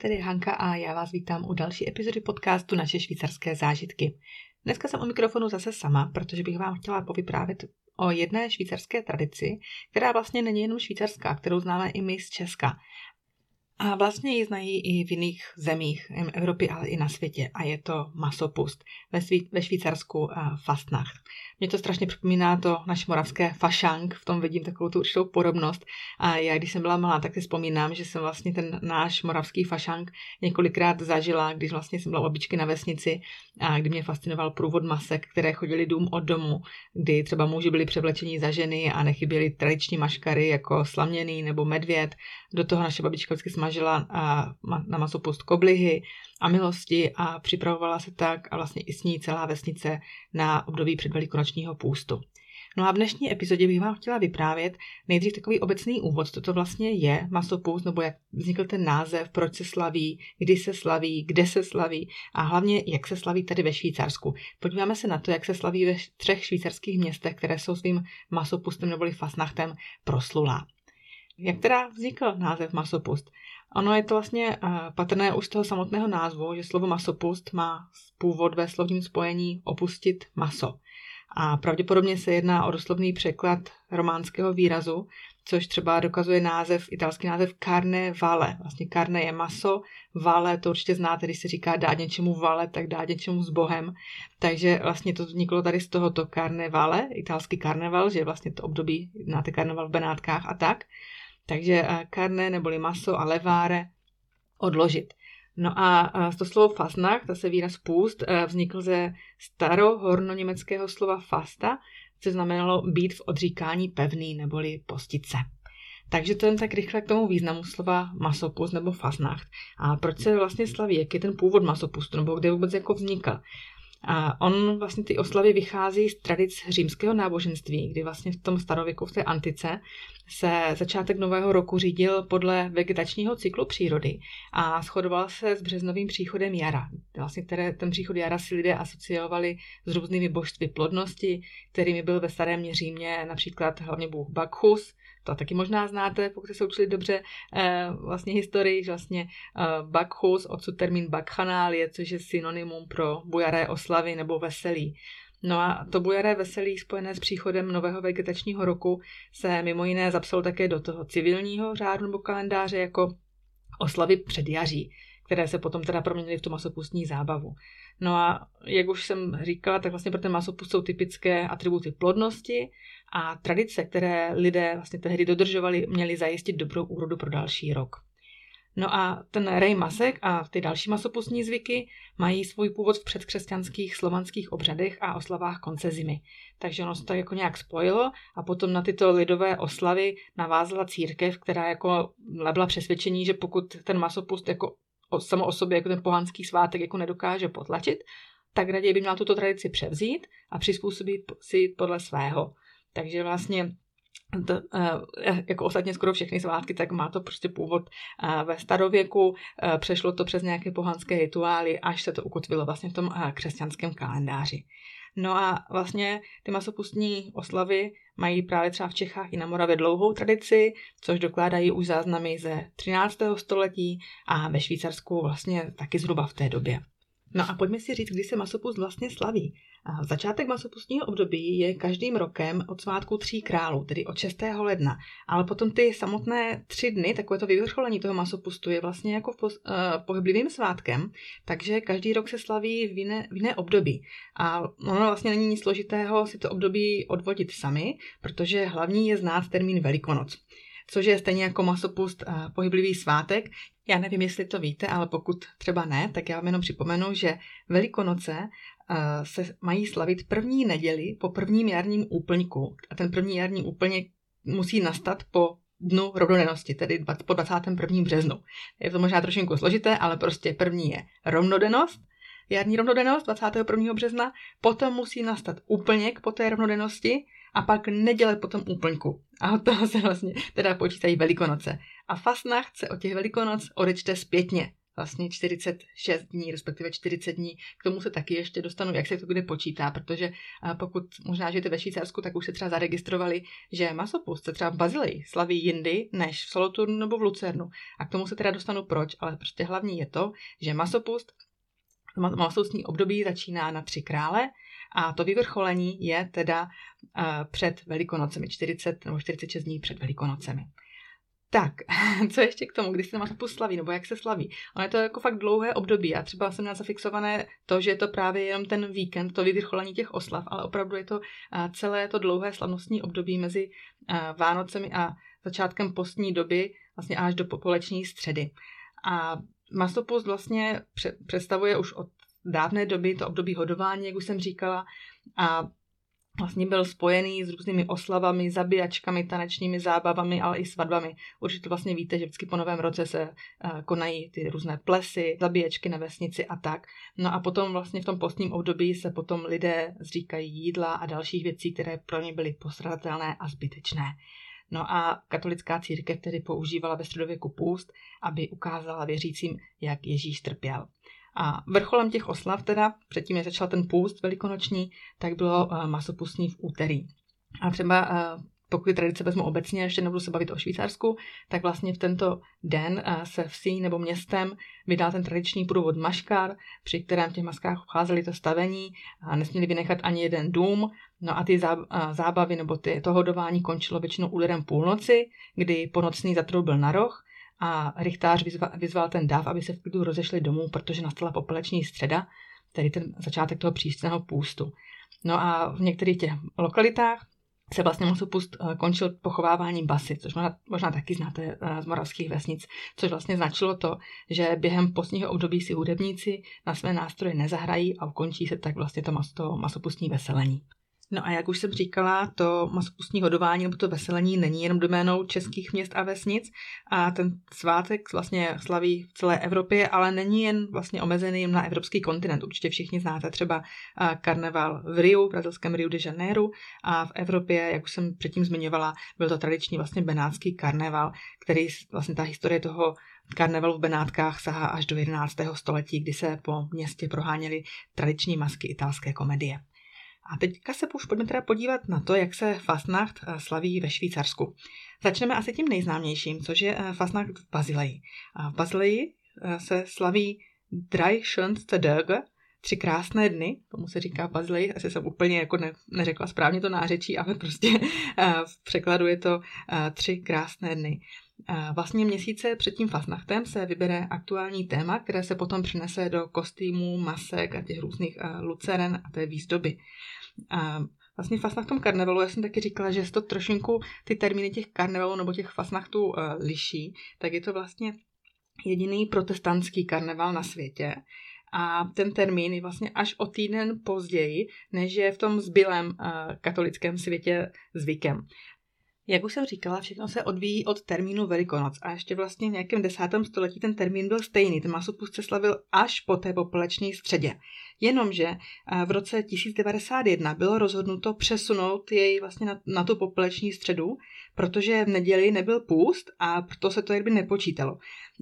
tady Hanka a já vás vítám u další epizody podcastu Naše švýcarské zážitky. Dneska jsem o mikrofonu zase sama, protože bych vám chtěla povyprávět o jedné švýcarské tradici, která vlastně není jenom švýcarská, kterou známe i my z Česka. A vlastně ji znají i v jiných zemích Evropy, ale i na světě. A je to masopust ve, Sví- ve Švýcarsku uh, Fastnacht. Mě to strašně připomíná to naše moravské fašank, v tom vidím takovou tu určitou podobnost. A já, když jsem byla malá, tak si vzpomínám, že jsem vlastně ten náš moravský fašank několikrát zažila, když vlastně jsem byla u babičky na vesnici a kdy mě fascinoval průvod masek, které chodili dům od domu, kdy třeba muži byli převlečení za ženy a nechyběly tradiční maškary jako slaměný nebo medvěd. Do toho naše babička vždycky smažila na masopust koblihy a milosti a připravovala se tak a vlastně i s ní celá vesnice na období předvelikonočního půstu. No a v dnešní epizodě bych vám chtěla vyprávět nejdřív takový obecný úvod, co to vlastně je masopust, nebo jak vznikl ten název, proč se slaví, kdy se slaví, kde se slaví a hlavně jak se slaví tady ve Švýcarsku. Podíváme se na to, jak se slaví ve třech švýcarských městech, které jsou svým masopustem neboli fasnachtem proslulá. Jak teda vznikl název masopust? Ono je to vlastně uh, patrné už z toho samotného názvu, že slovo masopust má původ ve slovním spojení opustit maso. A pravděpodobně se jedná o doslovný překlad románského výrazu, což třeba dokazuje název, italský název carne vale. Vlastně carne je maso, vale to určitě znáte, když se říká dát něčemu vale, tak dát něčemu s Bohem. Takže vlastně to vzniklo tady z tohoto carne vale, italský karneval, že vlastně to období, znáte karneval v Benátkách a tak. Takže eh, neboli maso a leváre odložit. No a to slovo fasnach, to se výraz půst, eh, vznikl ze starohornoněmeckého slova fasta, co znamenalo být v odříkání pevný neboli postit se. Takže to jen tak rychle k tomu významu slova masopust nebo fasnacht. A proč se vlastně slaví, jak je ten původ masopustu, nebo kde vůbec jako vznikl. A on vlastně ty oslavy vychází z tradic římského náboženství, kdy vlastně v tom starověku, v té antice, se začátek nového roku řídil podle vegetačního cyklu přírody a shodoval se s březnovým příchodem jara, vlastně které ten příchod jara si lidé asociovali s různými božství plodnosti, kterými byl ve starém Římě například hlavně bůh Bacchus, to taky možná znáte, pokud se učili dobře eh, vlastně historii, že vlastně eh, Bacchus, odsud termín Bacchanál což je synonymum pro bujaré oslavy nebo veselí. No a to bujaré veselí spojené s příchodem nového vegetačního roku se mimo jiné zapsalo také do toho civilního řádu nebo kalendáře jako oslavy předjaří, které se potom teda proměnily v tu masopustní zábavu. No a jak už jsem říkala, tak vlastně pro ten masopust jsou typické atributy plodnosti a tradice, které lidé vlastně tehdy dodržovali, měly zajistit dobrou úrodu pro další rok. No a ten rej masek a ty další masopustní zvyky mají svůj původ v předkřesťanských slovanských obřadech a oslavách konce zimy. Takže ono se to jako nějak spojilo a potom na tyto lidové oslavy navázala církev, která jako lebla přesvědčení, že pokud ten masopust jako samo o sobě jako ten pohanský svátek jako nedokáže potlačit, tak raději by měla tuto tradici převzít a přizpůsobit si podle svého. Takže vlastně to, eh, jako ostatně skoro všechny svátky, tak má to prostě původ eh, ve starověku, eh, přešlo to přes nějaké pohanské rituály, až se to ukotvilo vlastně v tom křesťanském kalendáři. No a vlastně ty masopustní oslavy mají právě třeba v Čechách i na Moravě dlouhou tradici, což dokládají už záznamy ze 13. století a ve Švýcarsku vlastně taky zhruba v té době. No a pojďme si říct, kdy se masopust vlastně slaví. Začátek masopustního období je každým rokem od svátku tří králů, tedy od 6. ledna. Ale potom ty samotné tři dny, takové to vyvrcholení toho masopustu je vlastně jako po, uh, pohyblivým svátkem, takže každý rok se slaví v jiné, v jiné období. A ono vlastně není nic složitého si to období odvodit sami, protože hlavní je znát termín Velikonoc což je stejně jako masopust pohyblivý svátek. Já nevím, jestli to víte, ale pokud třeba ne, tak já vám jenom připomenu, že Velikonoce uh, se mají slavit první neděli po prvním jarním úplňku. A ten první jarní úplněk musí nastat po dnu rovnodennosti, tedy po 21. březnu. Je to možná trošinku složité, ale prostě první je rovnodennost, jarní rovnodennost 21. března, potom musí nastat úplněk po té rovnodennosti a pak neděle potom úplňku. A od toho se vlastně teda počítají velikonoce. A fastnacht se o těch velikonoc odečte zpětně. vlastně 46 dní, respektive 40 dní. K tomu se taky ještě dostanu, jak se to kde počítá, protože pokud možná žijete ve Švýcarsku, tak už se třeba zaregistrovali, že masopust se třeba v Bazilii slaví jindy než v Soloturnu nebo v Lucernu. A k tomu se teda dostanu proč, ale prostě hlavní je to, že masopust masopustní období začíná na tři krále a to vyvrcholení je teda před Velikonocemi, 40 nebo 46 dní před Velikonocemi. Tak, co ještě k tomu, kdy se má slaví, nebo jak se slaví? Ono je to jako fakt dlouhé období. a třeba jsem měla zafixované to, že je to právě jenom ten víkend, to vyvrcholení těch oslav, ale opravdu je to celé to dlouhé slavnostní období mezi Vánocemi a začátkem postní doby, vlastně až do popoleční středy. A masopust vlastně představuje už od dávné doby to období hodování, jak už jsem říkala, a vlastně byl spojený s různými oslavami, zabíjačkami, tanečními zábavami, ale i svatbami. Určitě vlastně víte, že vždycky po novém roce se uh, konají ty různé plesy, zabíječky na vesnici a tak. No a potom vlastně v tom postním období se potom lidé zříkají jídla a dalších věcí, které pro ně byly postradatelné a zbytečné. No a katolická církev tedy používala ve středověku půst, aby ukázala věřícím, jak Ježíš trpěl. A vrcholem těch oslav teda, předtím, než začal ten půst velikonoční, tak bylo uh, masopustní v úterý. A třeba uh, pokud tradice vezmu obecně, ještě nebudu se bavit o Švýcarsku, tak vlastně v tento den uh, se vsí nebo městem vydal ten tradiční průvod maškar, při kterém v těch maskách obcházeli to stavení a nesměli vynechat ani jeden dům. No a ty zábavy nebo ty, to hodování končilo většinou úderem půlnoci, kdy ponocný zatroubil na roh a rychtář vyzval, vyzval ten dáv, aby se v klidu rozešli domů, protože nastala popeleční středa, tedy ten začátek toho příštného půstu. No a v některých těch lokalitách se vlastně masopust eh, končil pochováváním basy, což možná, možná taky znáte eh, z moravských vesnic, což vlastně značilo to, že během postního období si hudebníci na své nástroje nezahrají a ukončí se tak vlastně to, mas, to masopustní veselení. No a jak už jsem říkala, to masopustní hodování nebo to veselení není jenom doménou českých měst a vesnic a ten svátek vlastně slaví v celé Evropě, ale není jen vlastně omezený jen na evropský kontinent. Určitě všichni znáte třeba karneval v Riu, v brazilském Rio de Janeiro a v Evropě, jak už jsem předtím zmiňovala, byl to tradiční vlastně benátský karneval, který vlastně ta historie toho Karneval v Benátkách sahá až do 11. století, kdy se po městě proháněly tradiční masky italské komedie. A teďka se už pojďme teda podívat na to, jak se Fastnacht eh, slaví ve Švýcarsku. Začneme asi tím nejznámějším, což je eh, Fastnacht v Bazileji. V Bazileji eh, se slaví Drei schönste Tage, tři krásné dny, tomu se říká v Bazileji, asi jsem úplně jako ne, neřekla správně to nářečí, ale prostě v překladu je to tři krásné dny. Vlastně měsíce před tím fasnachtem se vybere aktuální téma, které se potom přinese do kostýmů, masek a těch různých luceren a té výzdoby. A vlastně fasnachtom karnevalu, já jsem taky říkala, že se to trošinku ty termíny těch karnevalů nebo těch fasnachtů uh, liší, tak je to vlastně jediný protestantský karneval na světě. A ten termín je vlastně až o týden později, než je v tom zbylém uh, katolickém světě zvykem. Jak už jsem říkala, všechno se odvíjí od termínu Velikonoc a ještě vlastně v nějakém desátém století ten termín byl stejný. Ten masopust se slavil až po té popeleční středě. Jenomže eh, v roce 1091 bylo rozhodnuto přesunout jej vlastně na, na tu popeleční středu, protože v neděli nebyl půst a proto se to jakby nepočítalo.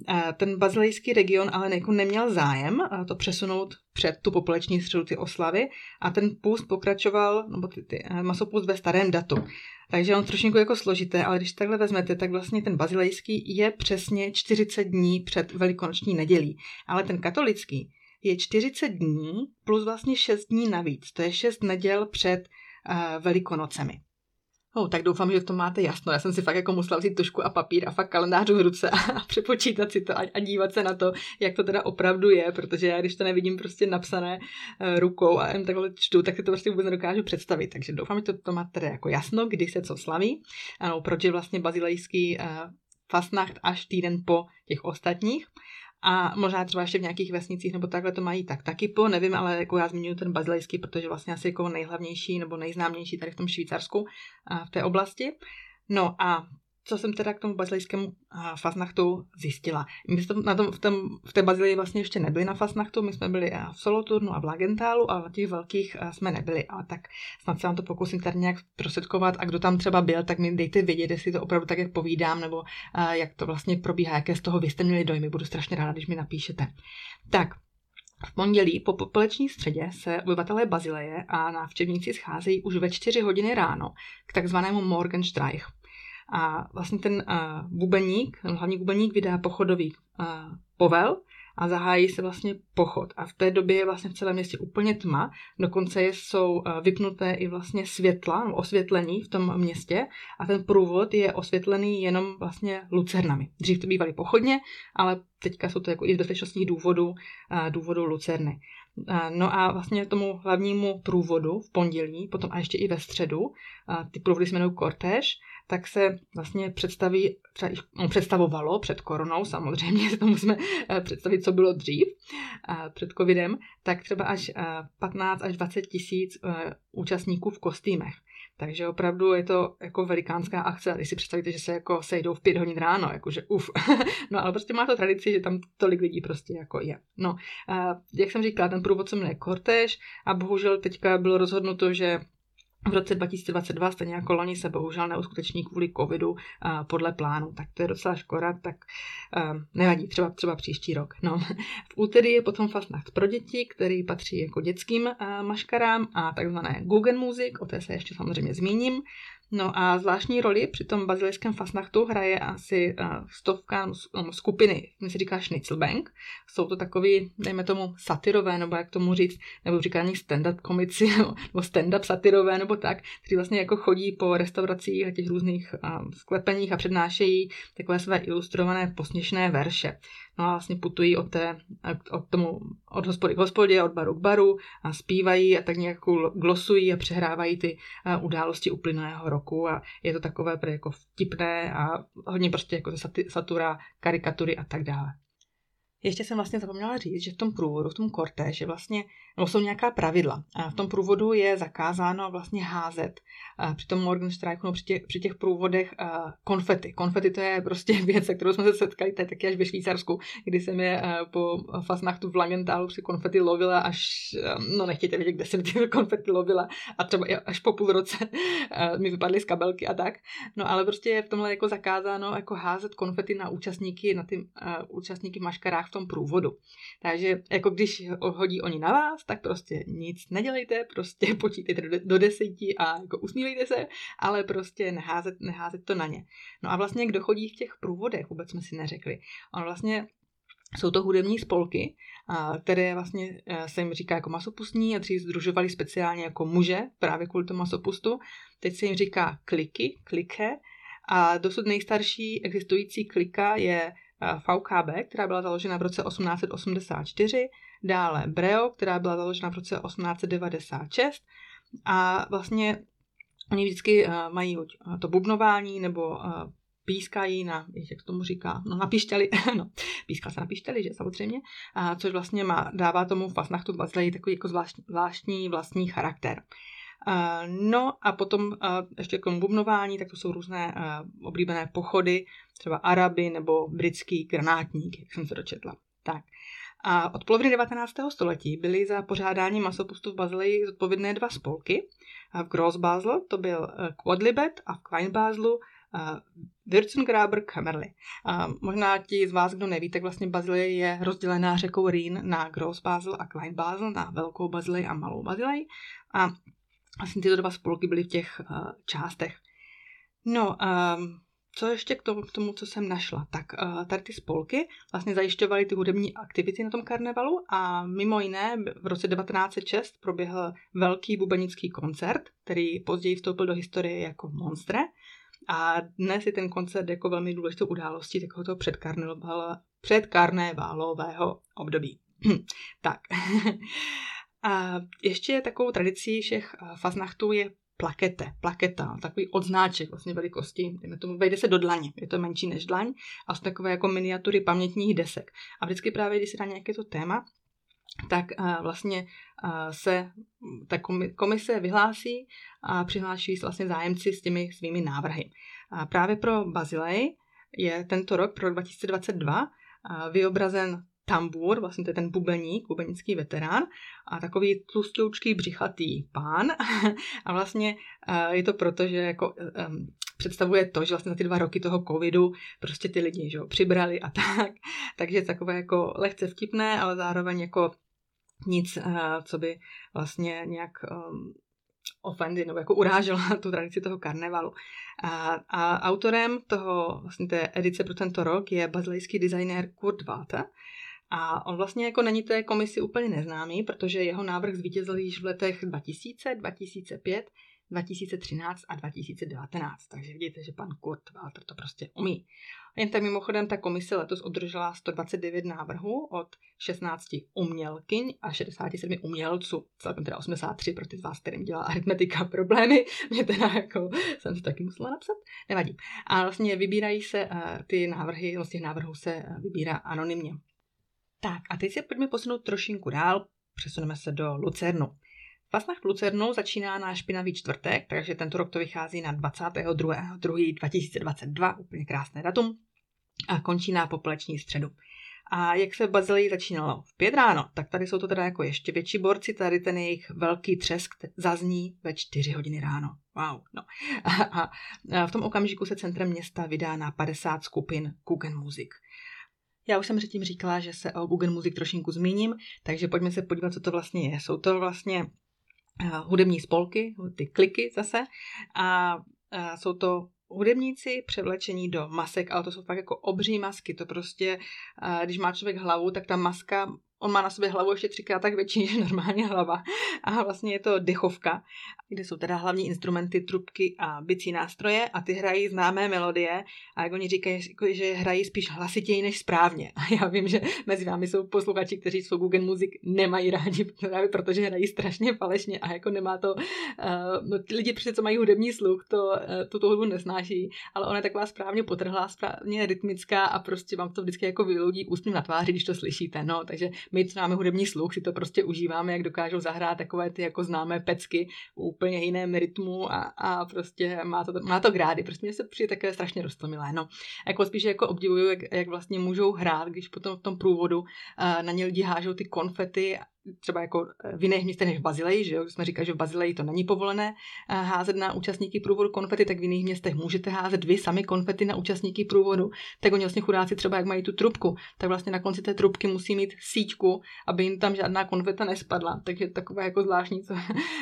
Eh, ten bazilejský region ale jako neměl zájem eh, to přesunout před tu popeleční středu ty oslavy a ten půst pokračoval, nebo ty, ty masopust ve starém datu. Takže on trošku jako složité, ale když takhle vezmete, tak vlastně ten bazilejský je přesně 40 dní před velikonoční nedělí. Ale ten katolický je 40 dní plus vlastně 6 dní navíc. To je 6 neděl před uh, velikonocemi. Oh, tak doufám, že to máte jasno. Já jsem si fakt jako musela vzít tušku a papír a fakt kalendář v ruce a přepočítat si to a, a dívat se na to, jak to teda opravdu je, protože já když to nevidím prostě napsané uh, rukou a jen takhle čtu, tak si to prostě vůbec nedokážu představit. Takže doufám, že to, to máte teda jako jasno, kdy se co slaví. Ano, proč je vlastně bazilejský uh, fastnacht až týden po těch ostatních. A možná třeba ještě v nějakých vesnicích nebo takhle to mají tak taky po, nevím, ale jako já zmiňuji ten bazilejský, protože vlastně asi jako nejhlavnější nebo nejznámější tady v tom Švýcarsku v té oblasti. No a co jsem teda k tomu bazilejskému fasnachtu zjistila. My jsme na tom, v, tom, v té bazilii vlastně ještě nebyli na fasnachtu, my jsme byli v Soloturnu a v Lagentálu a těch velkých jsme nebyli, ale tak snad se vám to pokusím tady nějak prostředkovat a kdo tam třeba byl, tak mi dejte vědět, jestli to opravdu tak, jak povídám, nebo jak to vlastně probíhá, jaké z toho vy jste měli dojmy. Budu strašně ráda, když mi napíšete. Tak, v pondělí po popoleční středě se obyvatelé Bazileje a návštěvníci scházejí už ve 4 hodiny ráno k takzvanému Morgenstreich. A vlastně ten uh, bubeník, hlavní bubeník vydá pochodový uh, povel a zahájí se vlastně pochod. A v té době je vlastně v celém městě úplně tma, dokonce jsou eh, vypnuté i vlastně světla, no, osvětlení v tom městě a ten průvod je osvětlený jenom vlastně lucernami. Dřív to bývaly pochodně, ale teďka jsou to jako i z bezpečnostních důvodů, eh, důvodů lucerny. No a vlastně tomu hlavnímu průvodu v pondělí, potom a ještě i ve středu, ty průvody se jmenují kortéž, tak se vlastně představí, třeba no, představovalo před koronou, samozřejmě to musíme eh, představit, co bylo dřív, eh, před covidem, tak třeba až 15 eh, až 20 tisíc účastníků v kostýmech. Takže opravdu je to jako velikánská akce. Když si představíte, že se jako sejdou v pět hodin ráno, jakože uf. no ale prostě má to tradici, že tam tolik lidí prostě jako je. No, jak jsem říkala, ten průvod se jmenuje Cortéž a bohužel teďka bylo rozhodnuto, že v roce 2022, stejně jako loni, se bohužel neuskuteční kvůli covidu podle plánu. Tak to je docela škoda, tak uh, nevadí, třeba, třeba příští rok. No. V úterý je potom Fastnacht pro děti, který patří jako dětským uh, maškarám a takzvané Google Music, o té se ještě samozřejmě zmíním. No a zvláštní roli při tom bazilejském fasnachtu hraje asi uh, stovka no, skupiny, mi se říká Schnitzelbank. Jsou to takový, dejme tomu, satirové, nebo jak tomu říct, nebo nich stand-up komici, nebo stand-up satirové, nebo tak, kteří vlastně jako chodí po restauracích a těch různých uh, sklepeních a přednášejí takové své ilustrované posměšné verše. No a vlastně putují od, té, od, tomu, od hospody k hospodě, od baru k baru a zpívají a tak nějak glosují a přehrávají ty události uplynulého roku a je to takové jako vtipné a hodně prostě jako satura, karikatury a tak dále. Ještě jsem vlastně zapomněla říct, že v tom průvodu, v tom kortéži vlastně nebo jsou nějaká pravidla. A v tom průvodu je zakázáno vlastně házet při tom Morgenstreichu, no při, těch, při těch průvodech konfety. Konfety to je prostě věc, se kterou jsme se setkali, je taky až ve Švýcarsku, kdy jsem je po Fasnachtu v Langentálu při konfety lovila až, no nechtějte vědět, kde jsem ty konfety lovila a třeba až po půl roce mi vypadly z kabelky a tak. No ale prostě je v tomhle jako zakázáno jako házet konfety na účastníky, na ty uh, účastníky maškarách v tom průvodu. Takže jako když hodí oni na vás, tak prostě nic nedělejte, prostě počítejte do, deseti a jako usmívejte se, ale prostě neházet, neházet to na ně. No a vlastně kdo chodí v těch průvodech, vůbec jsme si neřekli. On vlastně jsou to hudební spolky, které vlastně e, se jim říká jako masopustní a dřív združovali speciálně jako muže právě kvůli tomu masopustu. Teď se jim říká kliky, kliké a dosud nejstarší existující klika je VKB, která byla založena v roce 1884, dále Breo, která byla založena v roce 1896 a vlastně oni vždycky uh, mají uh, to bubnování nebo uh, pískají na, jak tomu říká, no na píšťali, no, píská se na píšťali, že samozřejmě, a což vlastně má, dává tomu fasnachtu vlastně takový jako zvláštní, zvláštní vlastní charakter. No a potom ještě k tomu bubnování, tak to jsou různé oblíbené pochody, třeba Araby nebo britský granátník, jak jsem se dočetla. Tak. A od poloviny 19. století byly za pořádání masopustu v Bazileji zodpovědné dva spolky. V Grossbasel to byl e, Quadlibet a v Kleinbaselu Würzengraber Kämmerli. Možná ti z vás, kdo neví, tak vlastně Bazileje je rozdělená řekou Rýn na Grossbasel a Kleinbasel, na Velkou Bazilej a Malou Bazilej. A vlastně tyto dva spolky byly v těch uh, částech. No, um, co ještě k tomu, k tomu, co jsem našla? Tak uh, tady ty spolky vlastně zajišťovaly ty hudební aktivity na tom karnevalu a mimo jiné v roce 1906 proběhl velký bubenický koncert, který později vstoupil do historie jako Monstre. A dnes je ten koncert jako velmi důležitou událostí takového předkarnevalového období. tak. A ještě takovou tradicí všech faznachtů je plakete, plaketa, takový odznáček vlastně velikosti, dejme tomu, vejde se do dlaně, je to menší než dlaň a jsou takové jako miniatury pamětních desek. A vždycky právě, když se dá nějaké to téma, tak vlastně se ta komise vyhlásí a přihláší vlastně zájemci s těmi svými návrhy. A právě pro Bazilej je tento rok, pro 2022, vyobrazen tambur, vlastně to je ten bubeník, bubenický veterán a takový tlustoučký břichatý pán. A vlastně je to proto, že jako představuje to, že vlastně za ty dva roky toho covidu prostě ty lidi že jo, přibrali a tak, takže takové jako lehce vtipné, ale zároveň jako nic, co by vlastně nějak um, ofendy nebo jako uráželo tu tradici toho karnevalu. A, a autorem toho, vlastně té edice pro tento rok je bazilejský designér Kurt Walter, a on vlastně jako není té komisi úplně neznámý, protože jeho návrh zvítězil již v letech 2000, 2005, 2013 a 2019. Takže vidíte, že pan Kurt Walter to prostě umí. Jen tak mimochodem ta komise letos obdržela 129 návrhů od 16 umělkyň a 67 umělců. Celkem teda 83 pro ty z vás, kterým dělá aritmetika problémy. Mě teda jako jsem to taky musela napsat. Nevadí. A vlastně vybírají se uh, ty návrhy, těch návrhů se uh, vybírá anonymně. Tak a teď se pojďme posunout trošinku dál, přesuneme se do Lucernu. V Lucernu začíná na špinavý čtvrtek, takže tento rok to vychází na 22.2.2022, úplně krásné datum, a končí na popoleční středu. A jak se v Bazileji začínalo v pět ráno, tak tady jsou to teda jako ještě větší borci, tady ten jejich velký třesk zazní ve čtyři hodiny ráno. Wow, no. A, a, a v tom okamžiku se centrem města vydá na 50 skupin Kugen Music. Já už jsem předtím říkala, že se o Google Music trošinku zmíním, takže pojďme se podívat, co to vlastně je. Jsou to vlastně uh, hudební spolky, ty kliky zase, a uh, jsou to hudebníci převlečení do masek, ale to jsou fakt jako obří masky. To prostě, uh, když má člověk hlavu, tak ta maska On má na sobě hlavu ještě třikrát tak větší než normálně hlava. A vlastně je to dechovka, kde jsou teda hlavní instrumenty, trubky a bicí nástroje a ty hrají známé melodie a jak oni říkají, jako, že hrají spíš hlasitěji než správně. A já vím, že mezi vámi jsou posluchači, kteří jsou Google Music nemají rádi, právě protože hrají strašně falešně a jako nemá to, uh, no ty lidi přece, co mají hudební sluch, to, uh, tuto hudbu nesnáší, ale ona je taková správně potrhlá, správně rytmická a prostě vám to vždycky jako vyloudí ústním na tváři, když to slyšíte. No, takže my, co máme hudební sluch, si to prostě užíváme, jak dokážou zahrát takové ty jako známé pecky v úplně jiném rytmu a, a prostě má to, má to grády. Prostě mě se přijde také strašně roztomilé. No, jako spíš jako obdivuju, jak, jak vlastně můžou hrát, když potom v tom průvodu uh, na ně lidi hážou ty konfety třeba jako eh, v jiných městech než v Bazileji, že jo? Jsme říkali, že v Bazileji to není povolené eh, házet na účastníky průvodu konfety, tak v jiných městech můžete házet vy sami konfety na účastníky průvodu. Tak oni vlastně chudáci třeba, jak mají tu trubku, tak vlastně na konci té trubky musí mít síťku, aby jim tam žádná konfeta nespadla. Takže takové jako zvláštní, co,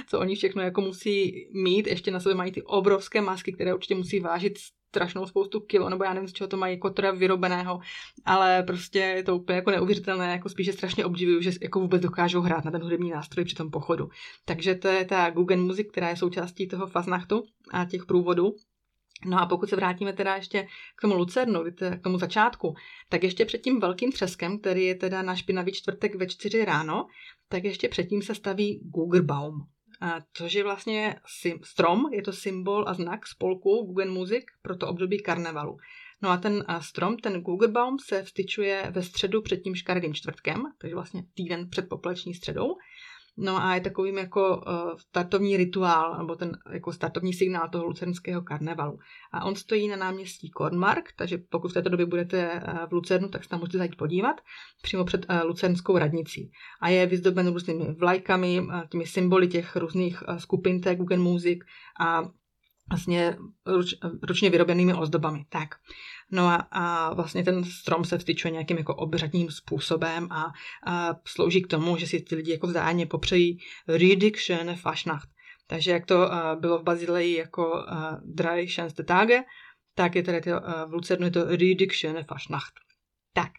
co oni všechno jako musí mít. Ještě na sobě mají ty obrovské masky, které určitě musí vážit strašnou spoustu kilo, nebo já nevím, z čeho to mají jako teda vyrobeného, ale prostě je to úplně jako neuvěřitelné, jako spíše strašně obdivuju, že jako vůbec dokážou hrát na ten hudební nástroj při tom pochodu. Takže to je ta Google Music, která je součástí toho fasnachtu a těch průvodů. No a pokud se vrátíme teda ještě k tomu Lucernu, k tomu začátku, tak ještě před tím velkým třeskem, který je teda na špinavý čtvrtek ve čtyři ráno, tak ještě předtím se staví Gugerbaum což je vlastně strom, je to symbol a znak spolku Google Music pro to období karnevalu. No a ten strom, ten Gugelbaum, se vstyčuje ve středu před tím škaredým čtvrtkem, takže vlastně týden před popleční středou. No a je takovým jako uh, startovní rituál, nebo ten jako startovní signál toho lucernského karnevalu. A on stojí na náměstí Kornmark, takže pokud v této době budete uh, v Lucernu, tak se tam můžete zajít podívat, přímo před uh, lucernskou radnicí. A je vyzdoben různými vlajkami, těmi symboly těch různých skupin té Google Music a vlastně ruč, ručně vyrobenými ozdobami. Tak. No a, a vlastně ten strom se vstyčuje nějakým jako obřadním způsobem a, a slouží k tomu, že si ty lidi jako vzájemně popřejí Riedig schöne Faschnacht. Takže jak to uh, bylo v Bazileji jako uh, Drei schönste Tage, tak je tady to, uh, v Lucernu je to Riedig schöne Faschnacht. Tak,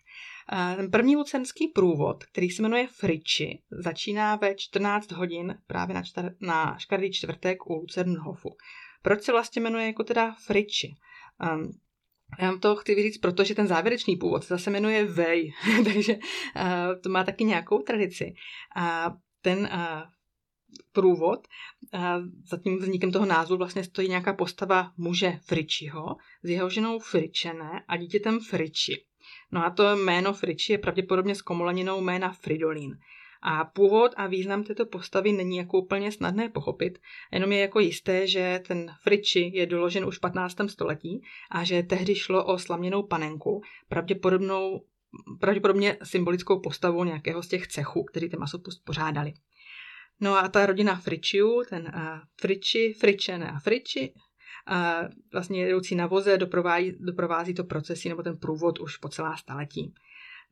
ten první lucernský průvod, který se jmenuje Friči, začíná ve 14 hodin právě na, čtr- na škardý čtvrtek u Lucernhofu. Proč se vlastně jmenuje jako teda Friči? Um, já vám to chci říct, protože ten závěrečný původ se zase jmenuje Vej, takže uh, to má taky nějakou tradici. A ten uh, průvod, uh, za tím vznikem toho názvu vlastně stojí nějaká postava muže Fričiho s jeho ženou Fričené a dítětem Friči. No a to jméno Friči je pravděpodobně s komoleninou jména Fridolin. A původ a význam této postavy není jako úplně snadné pochopit, jenom je jako jisté, že ten Friči je doložen už v 15. století a že tehdy šlo o slaměnou panenku, pravděpodobnou, pravděpodobně symbolickou postavou nějakého z těch cechů, který ten masopust pořádali. No a ta rodina Fričiu, ten uh, Friči, Fričene a Friči, uh, vlastně jedoucí na voze doprovází, doprovází to procesy nebo ten průvod už po celá staletí.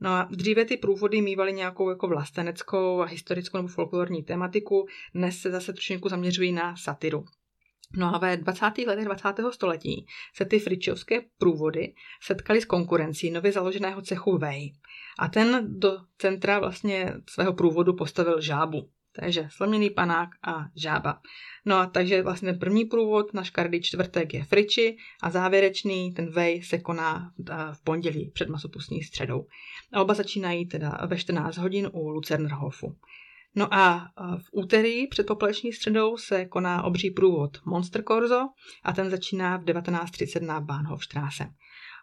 No a dříve ty průvody mývaly nějakou jako vlasteneckou a historickou nebo folklorní tematiku, dnes se zase trošku zaměřují na satiru. No a ve 20. letech 20. století se ty fričovské průvody setkaly s konkurencí nově založeného cechu Vej. A ten do centra vlastně svého průvodu postavil žábu. Takže sloměný panák a žába. No a takže vlastně první průvod na škardy čtvrtek je friči a závěrečný, ten vej, se koná v pondělí před masopustní středou. A oba začínají teda ve 14 hodin u Lucernhofu. No a v úterý před popeleční středou se koná obří průvod Monster Corso a ten začíná v 19.30 na Bahnhofstrasse.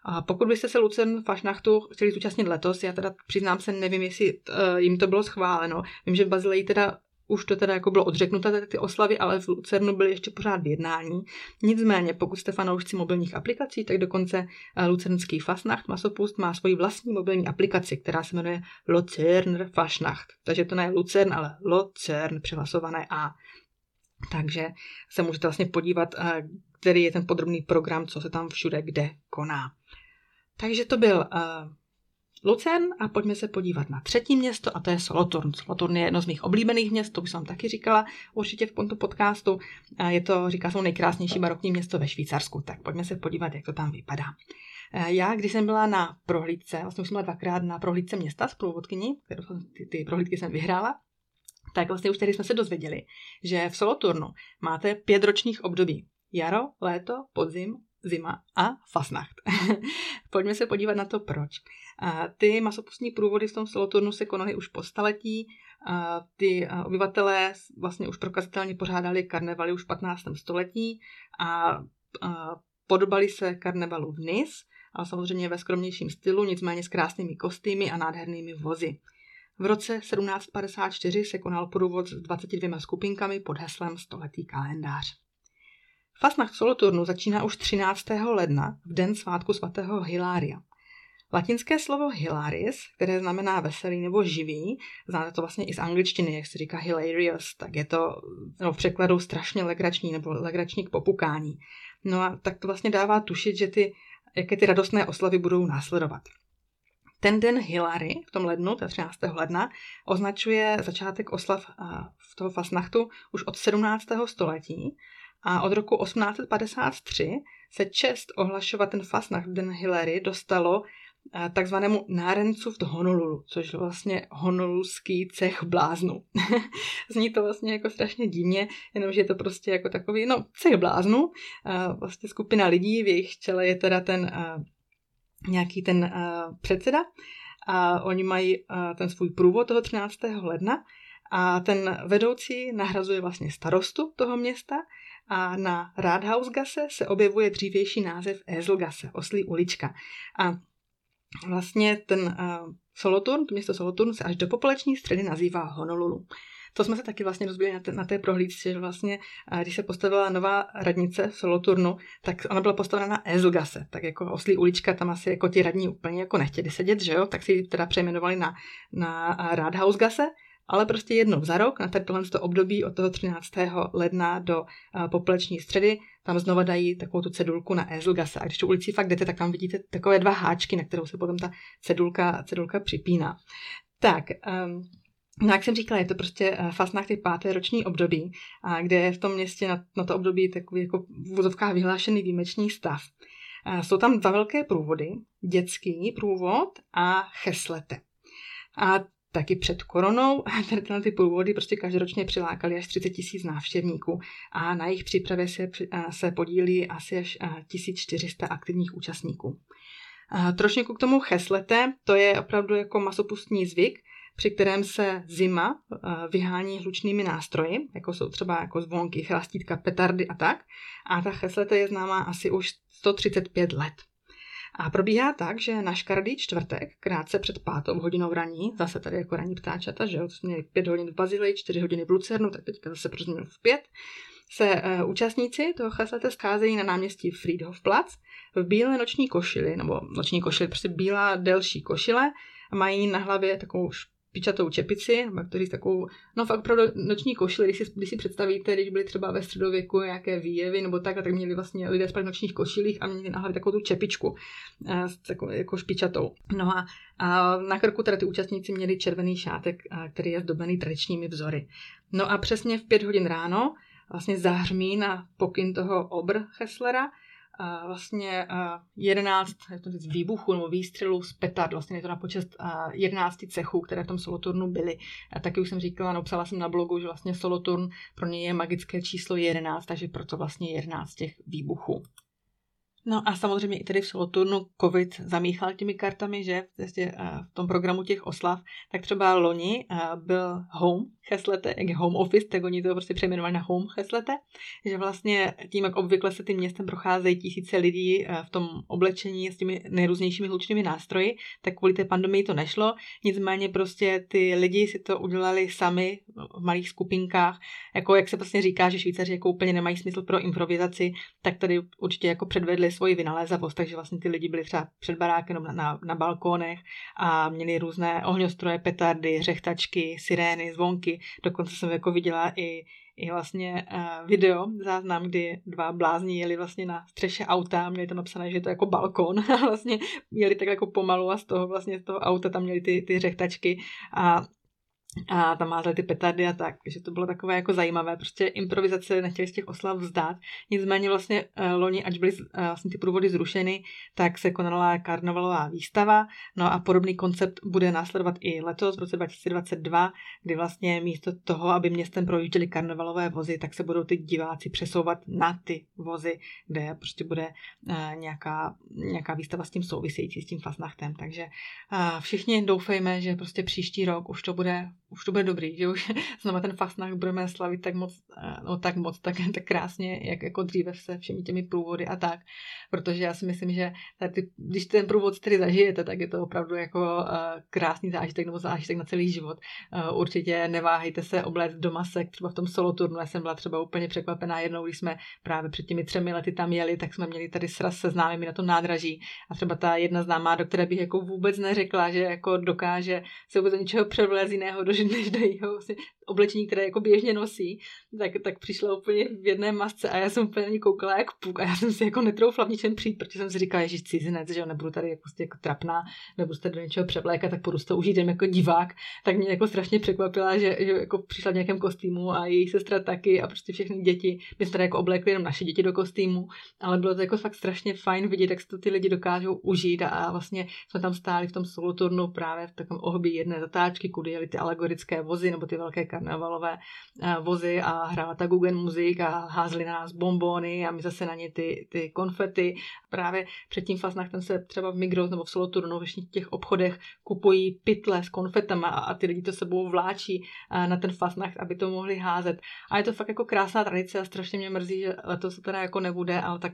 A pokud byste se Lucern Fašnachtu chtěli zúčastnit letos, já teda přiznám se, nevím, jestli uh, jim to bylo schváleno. Vím, že v Bazileji teda už to teda jako bylo odřeknuté ty oslavy, ale v Lucernu byly ještě pořád v jednání. Nicméně, pokud jste fanoušci mobilních aplikací, tak dokonce eh, Lucernský Fasnacht Masopust má svoji vlastní mobilní aplikaci, která se jmenuje Lucern Fasnacht. Takže to ne Lucern, ale Lucern přihlasované A. Takže se můžete vlastně podívat, eh, který je ten podrobný program, co se tam všude kde koná. Takže to byl Lucern a pojďme se podívat na třetí město a to je Solothurn. Solothurn je jedno z mých oblíbených měst, to už jsem taky říkala určitě v tomto podcastu. Je to, říká se, nejkrásnější barokní město ve Švýcarsku, tak pojďme se podívat, jak to tam vypadá. Já, když jsem byla na prohlídce, vlastně už jsem byla dvakrát na prohlídce města s průvodkyní, ty, ty prohlídky jsem vyhrála, tak vlastně už tady jsme se dozvěděli, že v Soloturnu máte pět ročních období. Jaro, léto, podzim, zima a fasnacht. Pojďme se podívat na to, proč. Ty masopustní průvody v tom Soloturnu se konaly už po staletí. Ty obyvatelé vlastně už prokazatelně pořádali karnevaly už v 15. století a podobali se karnevalu v Nis, ale samozřejmě ve skromnějším stylu, nicméně s krásnými kostýmy a nádhernými vozy. V roce 1754 se konal průvod s 22 skupinkami pod heslem Stoletý kalendář. Fasnacht Soloturnu začíná už 13. ledna, v den svátku svatého Hilária. Latinské slovo hilaris, které znamená veselý nebo živý, znáte to vlastně i z angličtiny, jak se říká hilarious, tak je to no, v překladu strašně legrační nebo legrační k popukání. No a tak to vlastně dává tušit, že ty, jaké ty radostné oslavy budou následovat. Ten den Hilary v tom lednu, to 13. ledna, označuje začátek oslav v toho fasnachtu už od 17. století a od roku 1853 se čest ohlašovat ten fasnacht den Hillary dostalo takzvanému nárencu v Honolulu, což je vlastně honolulský cech bláznu. Zní to vlastně jako strašně divně, jenomže je to prostě jako takový, no, cech bláznu, eh, vlastně skupina lidí, v jejich čele je teda ten nějaký ten předseda a oni mají ten svůj průvod toho 13. ledna a ten vedoucí nahrazuje vlastně starostu toho města a na Rathausgasse se objevuje dřívější název Eselgasse, oslí ulička. A vlastně ten uh, Soloturn, to město Soloturn se až do populační středy nazývá Honolulu. To jsme se taky vlastně rozbili na, té, na té prohlídce, že vlastně, když se postavila nová radnice v Soloturnu, tak ona byla postavena na Ezelgase, tak jako oslí ulička, tam asi jako ti radní úplně jako nechtěli sedět, že jo, tak si ji teda přejmenovali na, na Rathausgasse ale prostě jednou za rok, na tohle to období od toho 13. ledna do popleční středy, tam znova dají takovou tu cedulku na Ezelgase. A když tu ulici fakt jdete, tak tam vidíte takové dva háčky, na kterou se potom ta cedulka, cedulka připíná. Tak, um, No, jak jsem říkala, je to prostě uh, Fasnacht je páté roční období, kde je v tom městě na, na to období takový jako v vozovkách vyhlášený výjimečný stav. Jsou tam dva velké průvody, dětský průvod a cheslete. A taky před koronou tady ty průvody prostě každoročně přilákali až 30 tisíc návštěvníků a na jejich přípravě se, se podílí asi až 1400 aktivních účastníků. Trošku k tomu cheslete, to je opravdu jako masopustní zvyk, při kterém se zima vyhání hlučnými nástroji, jako jsou třeba jako zvonky, chlastítka, petardy a tak. A ta cheslete je známá asi už 135 let. A probíhá tak, že na škaredý čtvrtek, krátce před pátou hodinou raní, zase tady jako raní ptáčata, že jo, jsme měli pět hodin v Bazileji, čtyři hodiny v Lucernu, tak teďka zase pro v pět, se uh, účastníci toho chaslete scházejí na náměstí Friedhofplatz v bílé noční košili, nebo noční košili, prostě bílá delší košile, a mají na hlavě takovou pičatou čepici, nebo kteří takovou, no fakt opravdu noční košile, když si, když si představíte, když byli třeba ve středověku nějaké výjevy nebo tak, tak měli vlastně lidé spát v nočních košilích a měli na hlavě takovou tu čepičku, uh, takovou, jako špičatou. No a, a na krku teda ty účastníci měli červený šátek, uh, který je zdobený tradičními vzory. No a přesně v pět hodin ráno vlastně zahřmí na pokyn toho obr Heslera a vlastně jedenáct výbuchů nebo výstřelů z petard, vlastně je to na počest jedenácti cechů, které v tom soloturnu byly. A taky už jsem říkala, napsala jsem na blogu, že vlastně soloturn pro ně je magické číslo 11, takže proto vlastně 11 těch výbuchů. No a samozřejmě i tedy v soloturnu covid zamíchal těmi kartami, že? V tom programu těch oslav, tak třeba loni byl home Cheslete, jak home office, tak oni to prostě přejmenovali na home Cheslete, že vlastně tím, jak obvykle se tím městem procházejí tisíce lidí v tom oblečení s těmi nejrůznějšími hlučnými nástroji, tak kvůli té pandemii to nešlo, nicméně prostě ty lidi si to udělali sami v malých skupinkách, jako jak se vlastně říká, že Švýcaři jako úplně nemají smysl pro improvizaci, tak tady určitě jako předvedli svoji vynalézavost, takže vlastně ty lidi byli třeba před barákem na, na, na balkónech a měli různé ohňostroje, petardy, řechtačky, sirény, zvonky. Dokonce jsem jako viděla i, i vlastně uh, video, záznam, kdy dva blázni jeli vlastně na střeše auta, měli tam napsané, že je to jako balkon a vlastně jeli tak jako pomalu a z toho vlastně z toho auta tam měli ty, ty řechtačky a a tam mázli ty petardy a tak, že to bylo takové jako zajímavé, prostě improvizace nechtěli z těch oslav vzdát, nicméně vlastně uh, loni, ať byly uh, vlastně ty průvody zrušeny, tak se konala karnavalová výstava, no a podobný koncept bude následovat i letos v roce 2022, kdy vlastně místo toho, aby městem projížděly karnavalové vozy, tak se budou ty diváci přesouvat na ty vozy, kde prostě bude uh, nějaká, nějaká výstava s tím související, s tím fasnachtem, takže všichni doufejme, že prostě příští rok už to bude už to bude dobrý, že už znova ten fastnach budeme slavit tak moc, eh, no tak moc, tak, tak krásně, jak jako dříve se všemi těmi průvody a tak, protože já si myslím, že tady, když ten průvod tedy zažijete, tak je to opravdu jako uh, krásný zážitek nebo zážitek na celý život. Uh, určitě neváhejte se obléct do masek, třeba v tom solo turnu, já jsem byla třeba úplně překvapená jednou, když jsme právě před těmi třemi lety tam jeli, tak jsme měli tady sraz se známými na tom nádraží. A třeba ta jedna známá, do které bych jako vůbec neřekla, že jako dokáže se vůbec do ničeho převlézt jiného než do jeho vlastně oblečení, které jako běžně nosí, tak, tak přišla úplně v jedné masce a já jsem úplně na ní koukala jak puk a já jsem si jako netroufla v ničem přijít, protože jsem si říkala, že cizinec, že nebudu tady jako, prostě jako trapná, nebudu se do něčeho převlékat, tak půjdu to užít jako divák, tak mě jako strašně překvapila, že, že jako přišla v nějakém kostýmu a její sestra taky a prostě všechny děti, my jsme tady jako oblékli jenom naše děti do kostýmu, ale bylo to jako fakt strašně fajn vidět, jak to ty lidi dokážou užít a, a vlastně jsme tam stáli v tom soloturnu právě v takovém ohbí jedné zatáčky, kudy jeli ty alegorické vozy nebo ty velké karnevalové eh, vozy a hrála ta muzik a házeli na nás bombony a my zase na ně ty, ty konfety. Právě před tím fasnachtem se třeba v Migros nebo v Soloturnu v těch obchodech kupují pytle s konfetama a, a ty lidi to sebou vláčí eh, na ten fasnacht, aby to mohli házet. A je to fakt jako krásná tradice a strašně mě mrzí, že letos to teda jako nebude, ale tak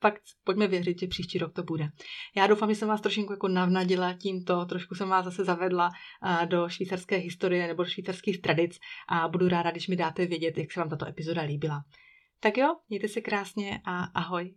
fakt pojďme věřit, že příští rok to bude. Já doufám, že jsem vás trošku jako navnadila tímto, trošku jsem vás zase zavedla do švýcarské historie nebo do švýcarských tradic a budu ráda, když mi dáte vědět, jak se vám tato epizoda líbila. Tak jo, mějte se krásně a ahoj.